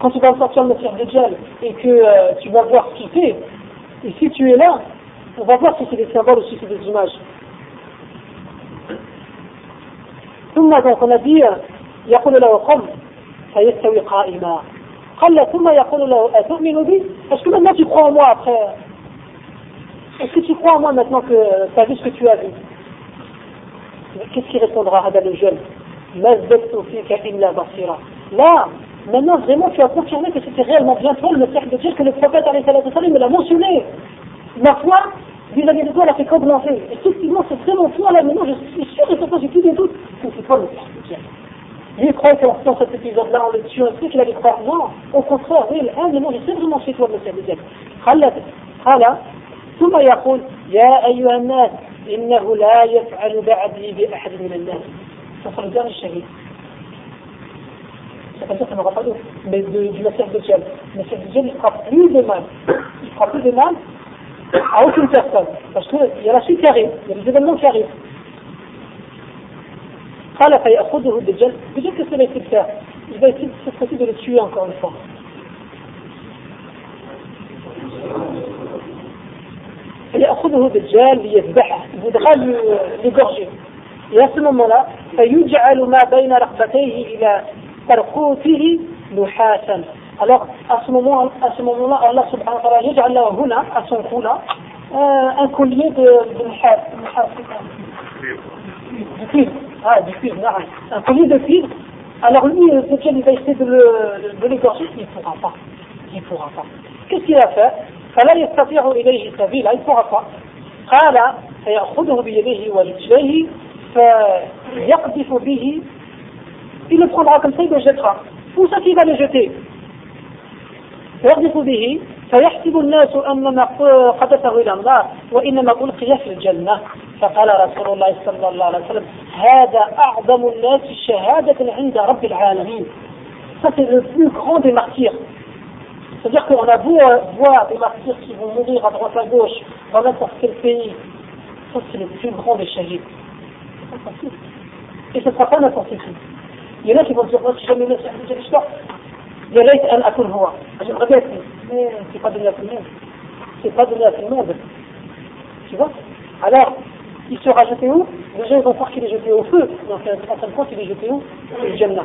quand tu vas sortir le Messie de Djal et que euh, tu vas voir ce qu'il fait, et si tu es là, on va voir si c'est des symboles ou si c'est des images. ثم donc on a dit يقول له قم فيستوي قائما قال ثم يقول له أتؤمن بي Est-ce que maintenant tu crois en moi après Est-ce que tu crois en moi maintenant que tu as vu ce que tu as vu Qu'est-ce qu'il répondra à le jeune Là, maintenant vraiment tu as confirmé que c'était réellement bien toi le message de Dieu que le prophète me l'a mentionné. Ma foi, vis-à-vis de toi, elle a fait qu'augmenter. Effectivement, c'est vraiment toi là, maintenant je suis sûr et certain, j'ai plus de doute que c'est toi le message de Dieu. Lui croit qu'en faisant cet épisode-là, en le tuant, il sait qu'il allait croire. Non, au contraire, oui, humblement, je sais vraiment c'est toi le message de Dieu. قال ثم يقول يا أيها الناس إنه لا يفعل بعدي بأحد من الناس فخرجان الشهيد C'est-à-dire Ça n'aura pas d'autre, mais de, du message de Dieu. Le message de Dieu, il ne fera plus de mal. Il ne fera plus de mal à aucune personne. Parce qu'il y a la suite qui arrive, il y a les événements qui arrivent. قال فيأخذه الدجال de faire Il va essayer cette fois-ci de le tuer encore une fois. فيأخذه الدجال ليذبحه voudra l'égorger et à ce moment-là فيجعل ما بين رقبتيه إلى ترقوته نحاسا alors à ce moment à ce moment-là Allah subhanahu wa ta'ala يجعل له هنا à son cou là un collier de, de نحاس du cuivre ah du cuivre un collier de cuivre alors lui lequel il va essayer de, de l'égorger il ne pourra pas il ne pourra pas qu'est-ce qu'il va faire فلا يستطيع إليه سبيلا il ne pourra pas قال فيأخذه بيديه ورجليه فيقذف به il le prendra comme ça, il le jettera. Où ça qu'il va le jeter فيقذف به فيحسب الناس أن ما قذفه إلى النار وإنما ألقي في الجنة فقال رسول الله صلى الله عليه وسلم هذا أعظم الناس شهادة عند رب العالمين Ça c'est le plus grand des martyrs. C'est-à-dire qu'on a beau voir des martyrs qui vont mourir à droite à gauche dans n'importe quel pays. Ça c'est le plus grand des shahids. Et ce ne sera pas n'importe qui. Il si jamais le Sahih de l'histoire, يا ريت ان اكون هو عشان à tout le monde c'est pas donné à tout le monde tu vois il sera jeté où les gens vont croire qu'il est jeté au feu donc en fin de compte il est jeté où au Jannah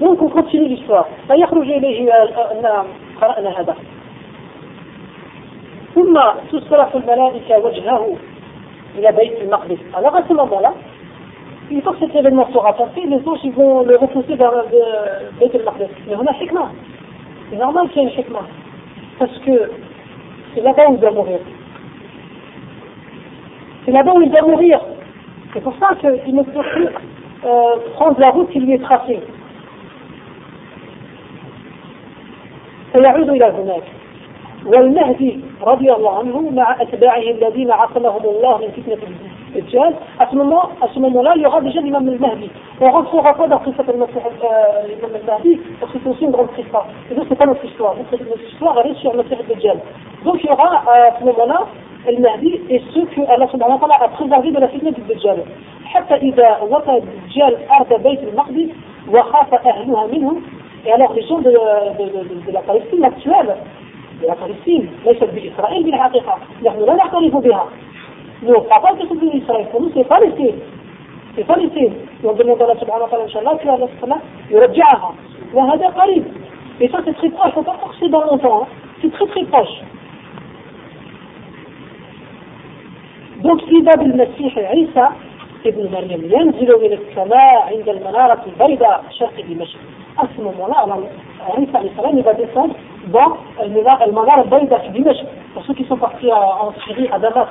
Donc on continue l'histoire. فيخرج إليه أن قرأنا هذا ثم تصرف الملائكة وجهه إلى بيت المقدس alors à ce moment-là une fois que cet événement sera passé les autres ils vont le repousser vers Beit al-Maqdis mais on a hikmah c'est normal qu'il y ait une hikmah parce que c'est là-bas où il doit mourir c'est là-bas où il doit mourir c'est pour ça qu'il ne peut plus euh, prendre la route qui lui est tracée فيعود إلى هناك والمهدي رضي الله عنه مع أتباعه الذين عصمهم الله من فتنة الدجال. اسم الله اسم يغادر جل الامام المهدي. وغادر سوغا كودا قصة المسيح آه، الامام المهدي. وسي توسين غون قصة اذا سي كان سيستوار دونك سي سيستوار المسيح الدجال. دونك يغا euh, اسم الله المهدي السوق الله سبحانه وتعالى ادخل غادي بلا فتنه الدجال حتى إذا وقع الدجال أرض بيت المقدس وخاف أهلها منه يعني alors, les gens de, فلسطين ليست بإسرائيل بالحقيقة نحن لا نعترف بها. مقاطعه سجن إسرائيل في فلسطين في فلسطين. يقول الله سبحانه وتعالى إن شاء الله في هذا السماء يرجعها. وهذا قريب. et ça c'est très في faut pas forcer dans longtemps c'est très très proche ابن مريم. ينزل من السماء عند المنارة البيضاء شرق دمشق. أسمى مولاه عيسى عليه السلام يبدأ dans le Manar al-Baïda qui Dimashq. Pour ceux qui sont partis en Syrie, à Damas,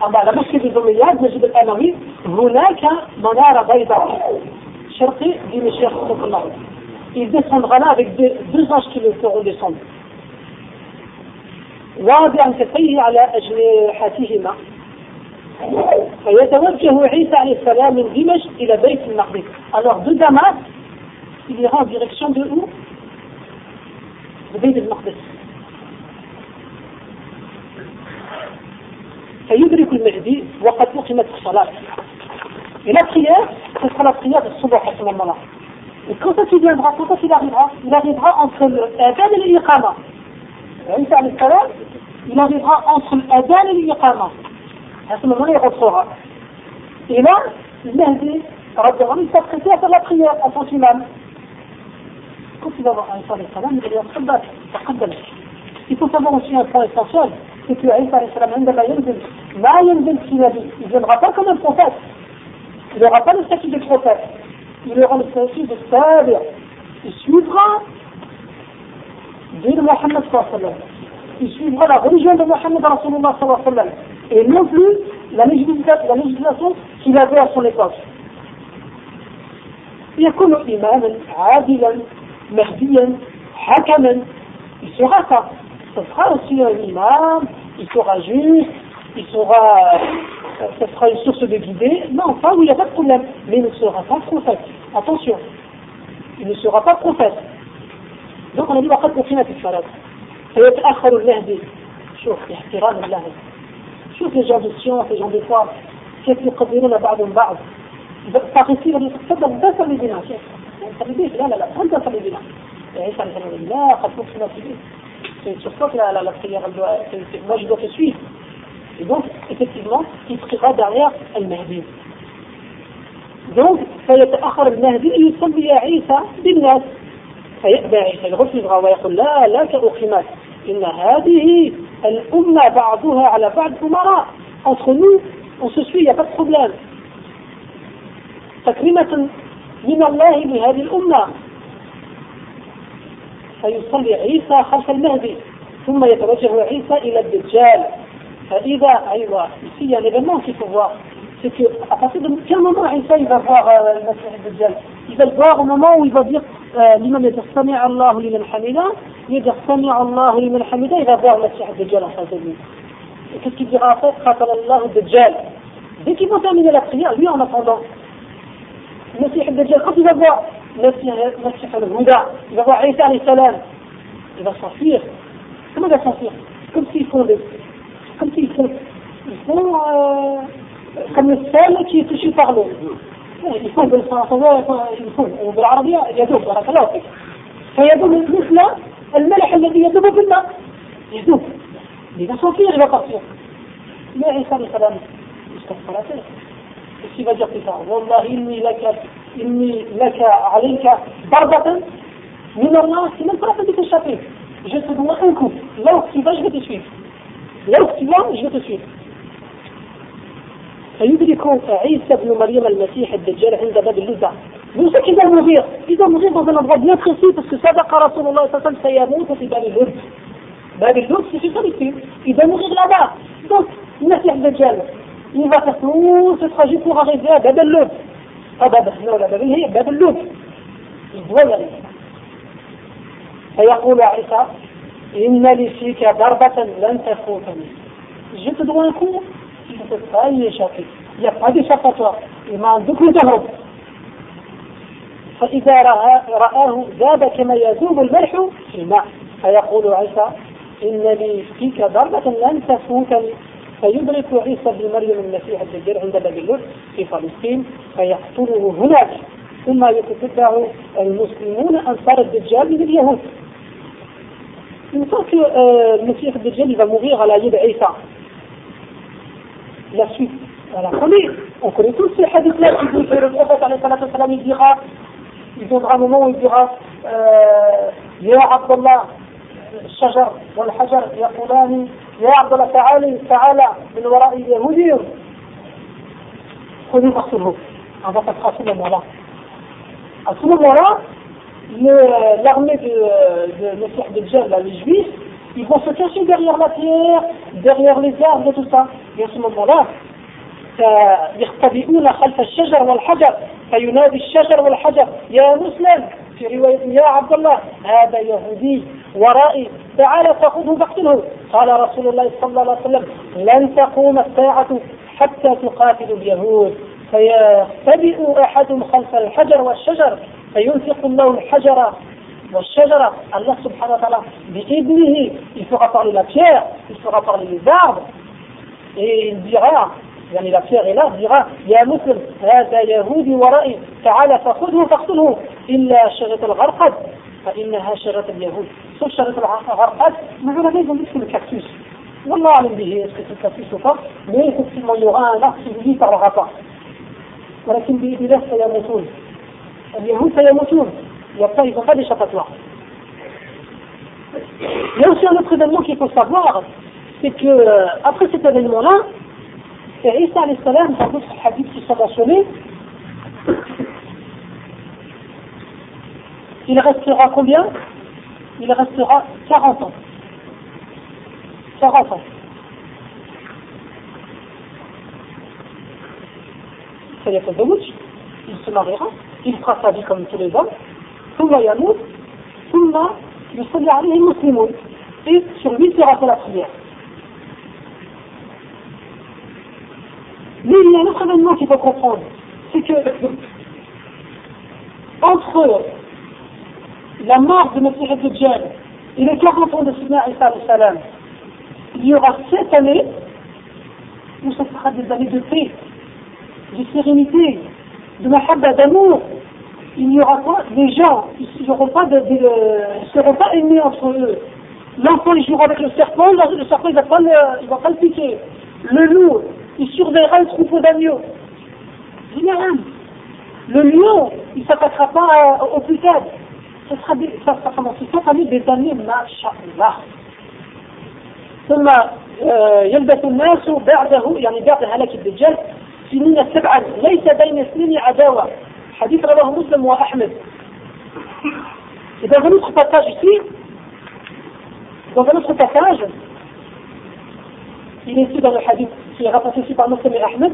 à la mosquée des Omeyyades, Majid al-Amawi, هناك منارة بيضاء شرقي دمشق Il descendra là avec deux, deux anges qui le feront descendre. واضعا كفيه على أجنحتهما فيتوجه عيسى عليه السلام من دمشق إلى بيت المقدس. Alors de Damas, il ira en direction de où Beit al-Maqdis. فيدرك المهدي وقد أقيمت الصلاة Et la prière, ce sera la prière de Subh à ce moment-là. Et quand ça il viendra, quand ça il arrivera Il arrivera entre l'Adhan et l'Iqama. Isa salam, il arrivera entre l'Adhan et l'Iqama. À ce moment-là, il rentrera. Et là, le Mahdi, il s'apprêtait à faire la prière à son imam. Quand il va voir Isa salam, il va dire Taqaddal, Il faut savoir aussi un point essentiel, c'est que Isa salam, عندما ينزل ما ينزل في نبي, il ne viendra pas comme un prophète. Il n'aura pas le statut de prophète. Il aura le statut de tabi'. Il suivra de Mohammed sallallahu Il suivra la religion de Mohammed sallallahu alayhi wa sallam. Et non plus la législation qu'il avait à son époque. يكون إماما عادلا مهديا حكما il sera ça ce sera aussi un imam il sera juste il sera ce sera une source de guidée. Non, pas où il n'y a pas de problème. Mais il ne sera pas prophète. Attention. Il ne sera pas prophète. Donc on a dit وقد أقيمت الصلاة فيتأخر المهدي شوف احترام الله شوف les gens de science les gens de foi كيف يقدرون بعضهم بعض فقسير تفضل بس صلي بنا شيخ لا لا لا بنا عيسى عليه السلام لا قد أقيمت c'est sur toi que la, la, la prière, moi je dois te suivre. Et donc, effectivement, il sera derrière المهدي. Donc, فيتأخر المهدي يصلي عيسى بالناس. فيأبى عيسى يغفر ويقول لا لا كأقيمت إن هذه الأمة بعضها على بعض أمراء. Entre nous on se suit il n'y a pas de problème. تكريمة من الله لهذه الأمة. فيصلي عيسى خلف المهدي ثم يتوجه عيسى إلى الدجال. فإذا أيوة، أيضا سي لي فيما في الواقع سيكو أقصد كم مرة عيسى إذا فاغ المسيح الدجال. إذا فاغ مما هو إذا ضيق آه، لمن يستمع الله لمن حمده يستمع الله لمن حمده إذا فاغ المسيح الدجال أقصد كيف كيف يعطيك قتل الله الدجال. Dès qu'il va terminer la prière, lui المسيح الدجال قد يبقى مسيح الهدى يبقى عيسى عليه السلام. إذا صفير. كما إذا صفير؟ كم في فولد كم في فولد كم الثاني كي تشي فغلو يكون يعني بالفرنسية يكون بالعربية يدوب. بارك الله فيك. فيدوب مثل الملح الذي يدوب في الماء يدوب. إذا صفير إذا صفير. ما عيسى عليه السلام؟ استغفرت له plus tard والله إني لك إني لك عليك ضربة من الله la peine de t'échapper. Je te dois un coup. Là où tu vas je vais te suivre. لو اختبار مش بتصير فيدرك عيسى بن مريم المسيح الدجال عند باب اللذة. موسى كذا المغير إذا المغير dans un endroit bien précis parce que صدق رسول الله صلى الله عليه وسلم سيموت في باب اللذ باب اللذ c'est في solitude il va mourir là-bas. Donc المسيح الدجال il va faire tout ce trajet pour arriver à باب اللذ pas هي باب اللذ il doit y arriver. فيقول عيسى إن فيك ضربة لن تفوتني. Un peux il n'y a pas d'échappatoire. Il m'a عندك تهرب فإذا رآه ذاب كما يذوب الملح في الماء. فيقول عيسى إن لي فيك ضربة لن تفوتني. فيدرك عيسى بن مريم المسيح الدجال عند باب بابل في فلسطين فيقتله هناك ثم يتتبعه المسلمون أنصار الدجال من اليهود. من آه المسيح الدجال إذا مغير على يد عيسى. لا شيء على قليل. On connaît tous ces hadiths-là qui disent que le prophète, alayhi salatu wasalam, il dira, il donnera un moment où il dira, euh, الله تعالى تعالى من وراء اليهودي خذوا فاقتلوه à ce moment-là. À ce moment-là, l'armée de, de de Djel, les juifs, ils vont se cacher derrière la pierre, derrière les arbres et tout ça. Et à ce moment-là, يختبئون خلف الشجر والحجر فينادي الشجر والحجر يا مسلم في رواية يا عبد الله هذا يهودي ورائي تعال فخذه فاقتله. قال رسول الله صلى الله عليه وسلم لن تقوم الساعة حتى تقاتل اليهود. فيختبئ أحدهم خلف الحجر والشجر فينفق الله الحجر والشجرة الله سبحانه وتعالى بإذنه il fera parler la pierre il fera les يعني la pierre est là, يا مسلم هذا يهودي ورائي تعال فخذه فاقتله. إلا شجرة الغرقد فإنها شجرة اليهود. Sauf شجرة الغرقد, mais vous l'avez dit que le cactus. والله أعلم به est-ce que c'est le cactus ou pas, mais effectivement il y aura un arbre qui vous dit par le rapport. ولكن بإذن الله سيموتون. اليهود سيموتون. Il n'y a pas, ils n'ont pas d'échappatoire. Il y a aussi un autre événement qu'il faut savoir, c'est que euh, après cet événement-là, et Isa salam, dans d'autres hadiths qui sont mentionnés, il restera combien il restera 40 ans. 40 ans. C'est le de Mouch. Il se mariera, il fera sa vie comme tous les hommes, tout va yamour, tout va lui salari et musulman. Et sur lui sera fait la prière. Mais il y a un autre événement qu'il faut comprendre, c'est que entre la mort de Messie Djel et les 40 ans de Sina salam, il y aura 7 années où ce sera des années de paix, de sérénité, de mahabba, d'amour. Il n'y aura pas, les gens, ils ne seront pas, seront pas aimés entre eux. L'enfant, il jouera avec le serpent, le serpent, il ne va, pas le, piquer. Le loup, il surveillera le troupeau d'agneaux. Le lion, il ne s'attaquera pas au plus. ce sera des, ça, ça commence cette année des années masha'Allah. ثم آه، يلبس الناس بعده يعني بعد هلاك الدجال سنين سبعا ليس بين سنين عداوة حديث رواه مسلم وأحمد إذا في نسخة تاج إذا في نسخة تاج إلى سيدة الحديث في غطة سيبا مسلم أحمد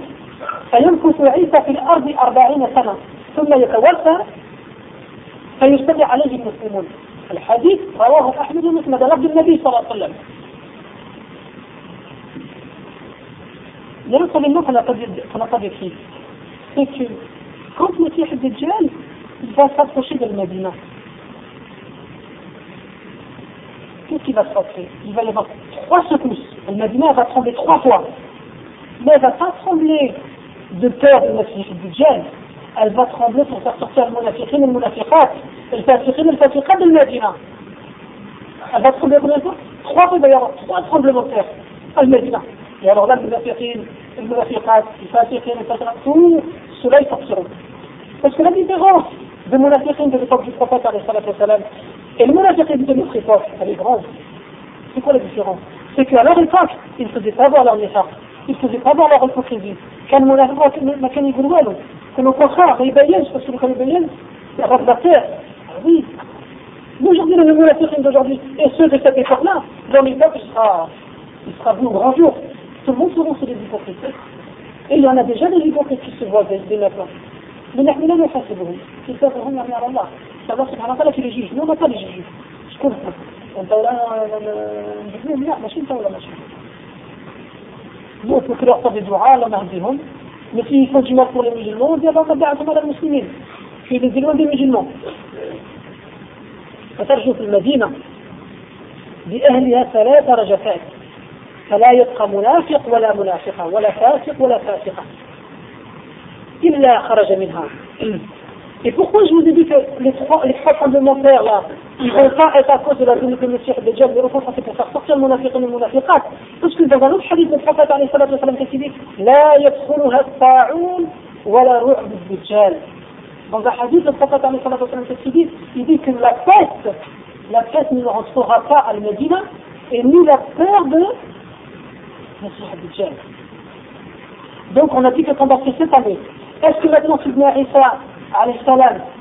فيمكث عيسى في الأرض أربعين سنة ثم يتوفى فيجتمع عليه المسلمون الحديث رواه أحمد ومسند لفظ النبي صلى الله عليه وسلم يرسل النوح فنقد يكفيه c'est que quand le Messie Dajjal il va s'approcher de la Médina qu'est-ce qui va se passer Il va y avoir trois secousses. Le Medina va trembler trois fois. Mais elle ne va pas trembler de peur de Messie Dajjal. Elle va trembler pour faire sortir le munafiqin et le munafiqat. Le fasiqin et le fasiqat de Medina. Elle va trembler combien de fois Trois fois, il va y avoir trois tremblements de terre. Al-Medina. Et alors là, le munafiqin, le munafiqat, le fasiqin, le fasiqat, tout cela ils sortiront. Parce que la différence de munafiqin de l'époque du prophète, et le munafiqin de notre époque, elle est grande. C'est quoi la différence C'est qu'à leur époque, ils ne faisaient pas voir leur nifaq, ils ne faisaient pas voir leur hypocrisie. Quand ما كان يقول والو كانوا contraire, ils bayyent, parce que quand ils bayyent, il y a la terre. Oui. Nous aujourd'hui, les munafiqin d'aujourd'hui, et ceux de cette époque-là, dans l'époque, il sera, il sera vu au grand jour. Tout le monde saura c'est des hypocrites. Et il y en a déjà des hypocrites qui se voient dès maintenant. Mais نحن لا نحاسبهم كتابهم يعني على الله الله سبحانه وتعالى في الجيش ما pas les juges شكون انت ولا نجيبهم لا ماشي انت ولا ماشي nous on peut que leur faire des doigts Allah mahdihum mais s'ils font du mal pour les musulmans on dit Allah tabi'atum ala muslimin qui les éloigne des musulmans فترجو في المدينة بأهلها ثلاث درجات فلا يبقى منافق ولا منافقة ولا فاسق ولا فاسقة إلا خرج منها Et pourquoi je vous ai dit que les trois, les trois terre là, ils vont pas être à cause de la venue de Messie de mais au contraire c'est pour faire sortir le munafiq et le munafiqat. Parce que dans un autre hadith du prophète alayhi salatu wa sallam, qu'est-ce dit? Yadkhuluha ta'oun wa la ru'b djal. Dans un hadith du prophète alayhi dit? Il dit que la peste, la peste ne rentrera pas à Al-Medina, et ni la peur de Messie de Djab. Donc on a dit que pendant ces sept années, est-ce que maintenant Sidna Isa, salam,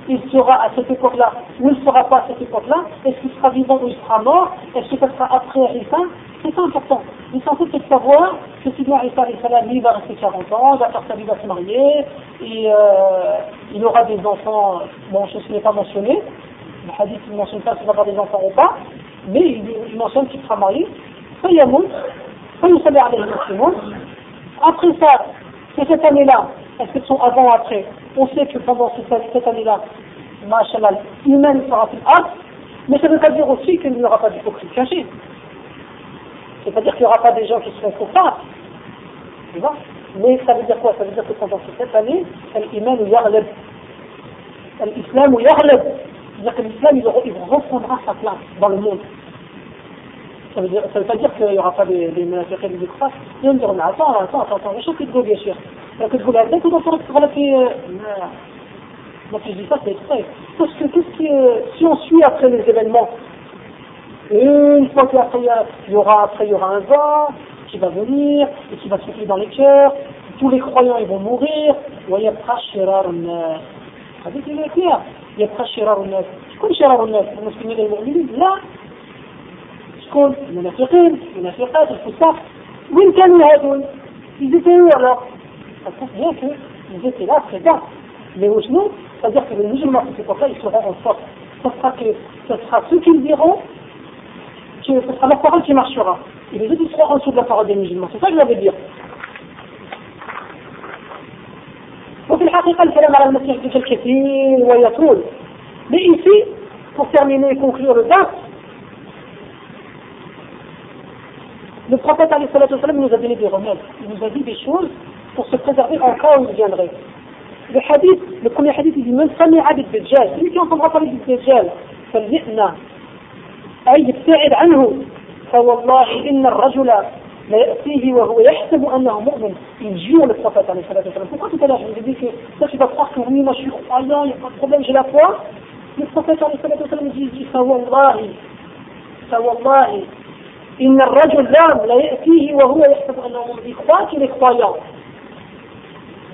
il sera à cette époque-là ou il ne sera pas à cette époque-là. Est-ce qu'il sera vivant ou il sera mort? Est-ce que ça sera après Isa? C'est important. L'essentiel c'est de savoir que Sidna Isa, salam, lui va rester 40 ans, va faire sa vie, va se marier, et euh, il aura des enfants, bon, je ne l'ai pas mentionné, le hadith ne mentionne pas s'il va avoir des enfants ou pas, mais il, mentionne qu'il sera marié, ça y ça y est, après ça, c'est cette année-là, est-ce que sont avant ou après? on sait que pendant cette, année-là, machallah, humaine sera plus acte, mais ça ne veut pas dire aussi qu'il n'y aura pas d'hypocrite cachée. C'est-à-dire qu'il n'y aura pas des gens qui seront coupables. Tu vois? Mais ça veut dire quoi? Ça veut dire que pendant cette année, l'humain ou yarleb. L'islam ou yarleb. C'est-à-dire que l'islam, il, reprendra sa place dans le monde. Ça veut, veut pas dire qu'il n'y aura pas des, des menaces et des croix. Et on dit, attends, attends, attends, attends, je suis de bien sûr. كتقول هذاك ولا تروح تغلط في donc je dis ça, c'est exprès. Parce que qu'est-ce qui, si on suit après les événements, une fois qu'après il y aura, après il y aura un vent qui va venir et qui va souffler dans les cœurs, tous les croyants ils vont mourir, ويبقى شرار الناس. هذيك اللي فيها يبقى شرار الناس. شكون شرار الناس؟ المسلمين المؤمنين؟ لا. شكون؟ المنافقين، المنافقات، الفساق. وين كانوا هذول؟ Ils étaient où alors Ça prouve bien qu'ils étaient là, présents. Mais au genou, c'est-à-dire que les musulmans qui se là, ils seront en force. Ce sera, que, ce sera ceux qui le diront, que ce sera leur parole qui marchera. Et les autres, ils seront en dessous de la parole des musulmans. C'est ça que je voulais dire. وفي الحقيقة الكلام على المسيح الدجال كثير ويطول. Mais ici, pour terminer et conclure le date, le prophète nous a donné des remèdes. Il nous a dit des choses pour se préserver en cas où il viendrait. Le hadith, le premier hadith, il dit من سمع بالدجال celui qui entendra parler du Dajjal فليئنا أي يبتعد عنه فوالله إن الرجل لا يأتيه وهو يحسب أنه مؤمن le prophète عليه الصلاة والسلام pourquoi tout à l'heure je vous ai dit que ça tu vas croire que oui moi je suis croyant il n'y a pas de problème j'ai la foi le prophète عليه الصلاة والسلام dit فوالله فوالله إن الرجل لا يأتيه وهو يحسب أنه مؤمن il croit qu'il est croyant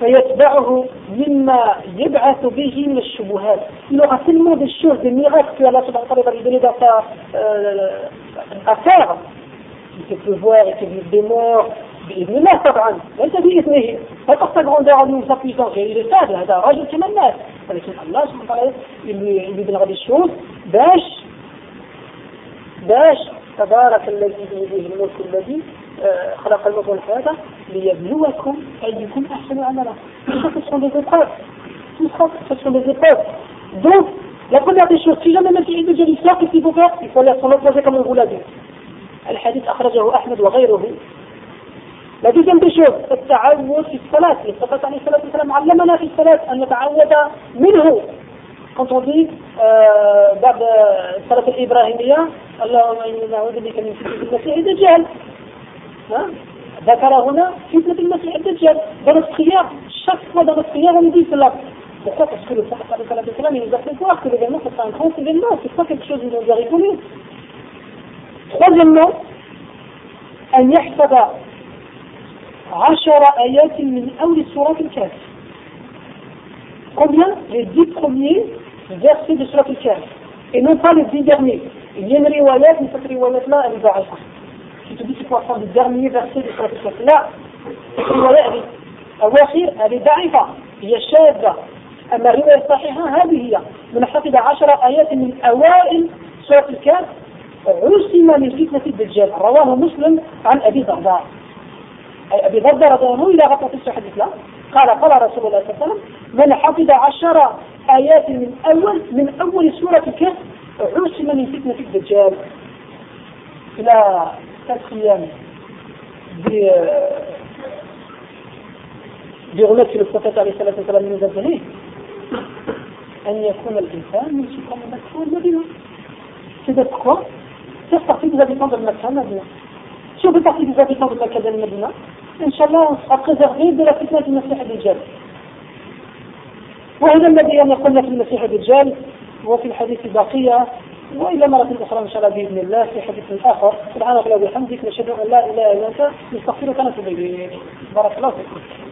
فيتبعه مما يبعث به من الشبهات. il aura tellement des choses des miracles que Allah subhanahu wa ta'ala va lui donner dans sa euh, بإذن الله طبعا. ليس بإذنه. هل تقعون دعوة من صفي صغير إلى هذا رجل كما الناس. ولكن الله سبحانه وتعالى اللي يريد غادي يشوف باش باش تبارك الذي به الملك الذي آه، خلق الموت والحياة. ليبلوكم أيكم أحسن عملا. Ce sont des épreuves. Tout ça, ce sont des épreuves. Donc, la première des choses, si jamais Messie de Jésus sort, qu'est-ce qu'il faut faire Il faut aller son opposé comme on vous l'a dit. الحديث أخرجه أحمد وغيره deuxième des choses, التعود في الصلاة. Prophète عليه الصلاة والسلام علمنا في الصلاة أن نتعود منه. Quand on dit بعد الصلاة الإبراهيمية اللهم إني نعوذ بك من فتنة المسيح الدجال ذكر هنا فتنة المسيح الدجال fois dans notre prière on nous dit cela pourquoi parce que le prophète il nous a fait voir que l'événement c'est un grand événement c'est pas quelque chose où on doit rigoler troisièmement أن يحفظ عشر آيات من أول سورة الكهف combien les dix premiers versets de Surat al-Kahf et non pas les dix derniers il y a une riwayat mais cette riwayat là elle est ضعيفة qui te dit qu'il faut apprendre le dernier verset de Surat al-Kahf. Là, أواخر هذه ضعيفة هي شاذة أما الرواية الصحيحة هذه هي من حفظ عشر آيات من أوائل سورة الكهف عصم من فتنة الدجال رواه مسلم عن أبي ضرداء أي أبي ضرداء رضي الله عنه إلى في الحديث لا قال قال رسول الله صلى الله عليه وسلم من حفظ عشر آيات من أول من أول سورة الكهف عصم من فتنة الدجال إلى quatrième des, euh, des remèdes que le prophète nous a donné C'est d'être quoi Faire partie des habitants de Mecca et Medina. Si on fait partie des habitants de Mecca et Medina, Inch'Allah, on sera préservé de la fitna du Messie الدجال. وهذا الذي أن يقولنا في المسيح الدجال وفي الحديث الباقية وإلى مرة أخرى إن شاء الله بإذن الله في حديث آخر. سبحانك اللهم وبحمدك نشهد أن لا إله إلا أنت نستغفرك ونتوب إليك. بارك الله فيكم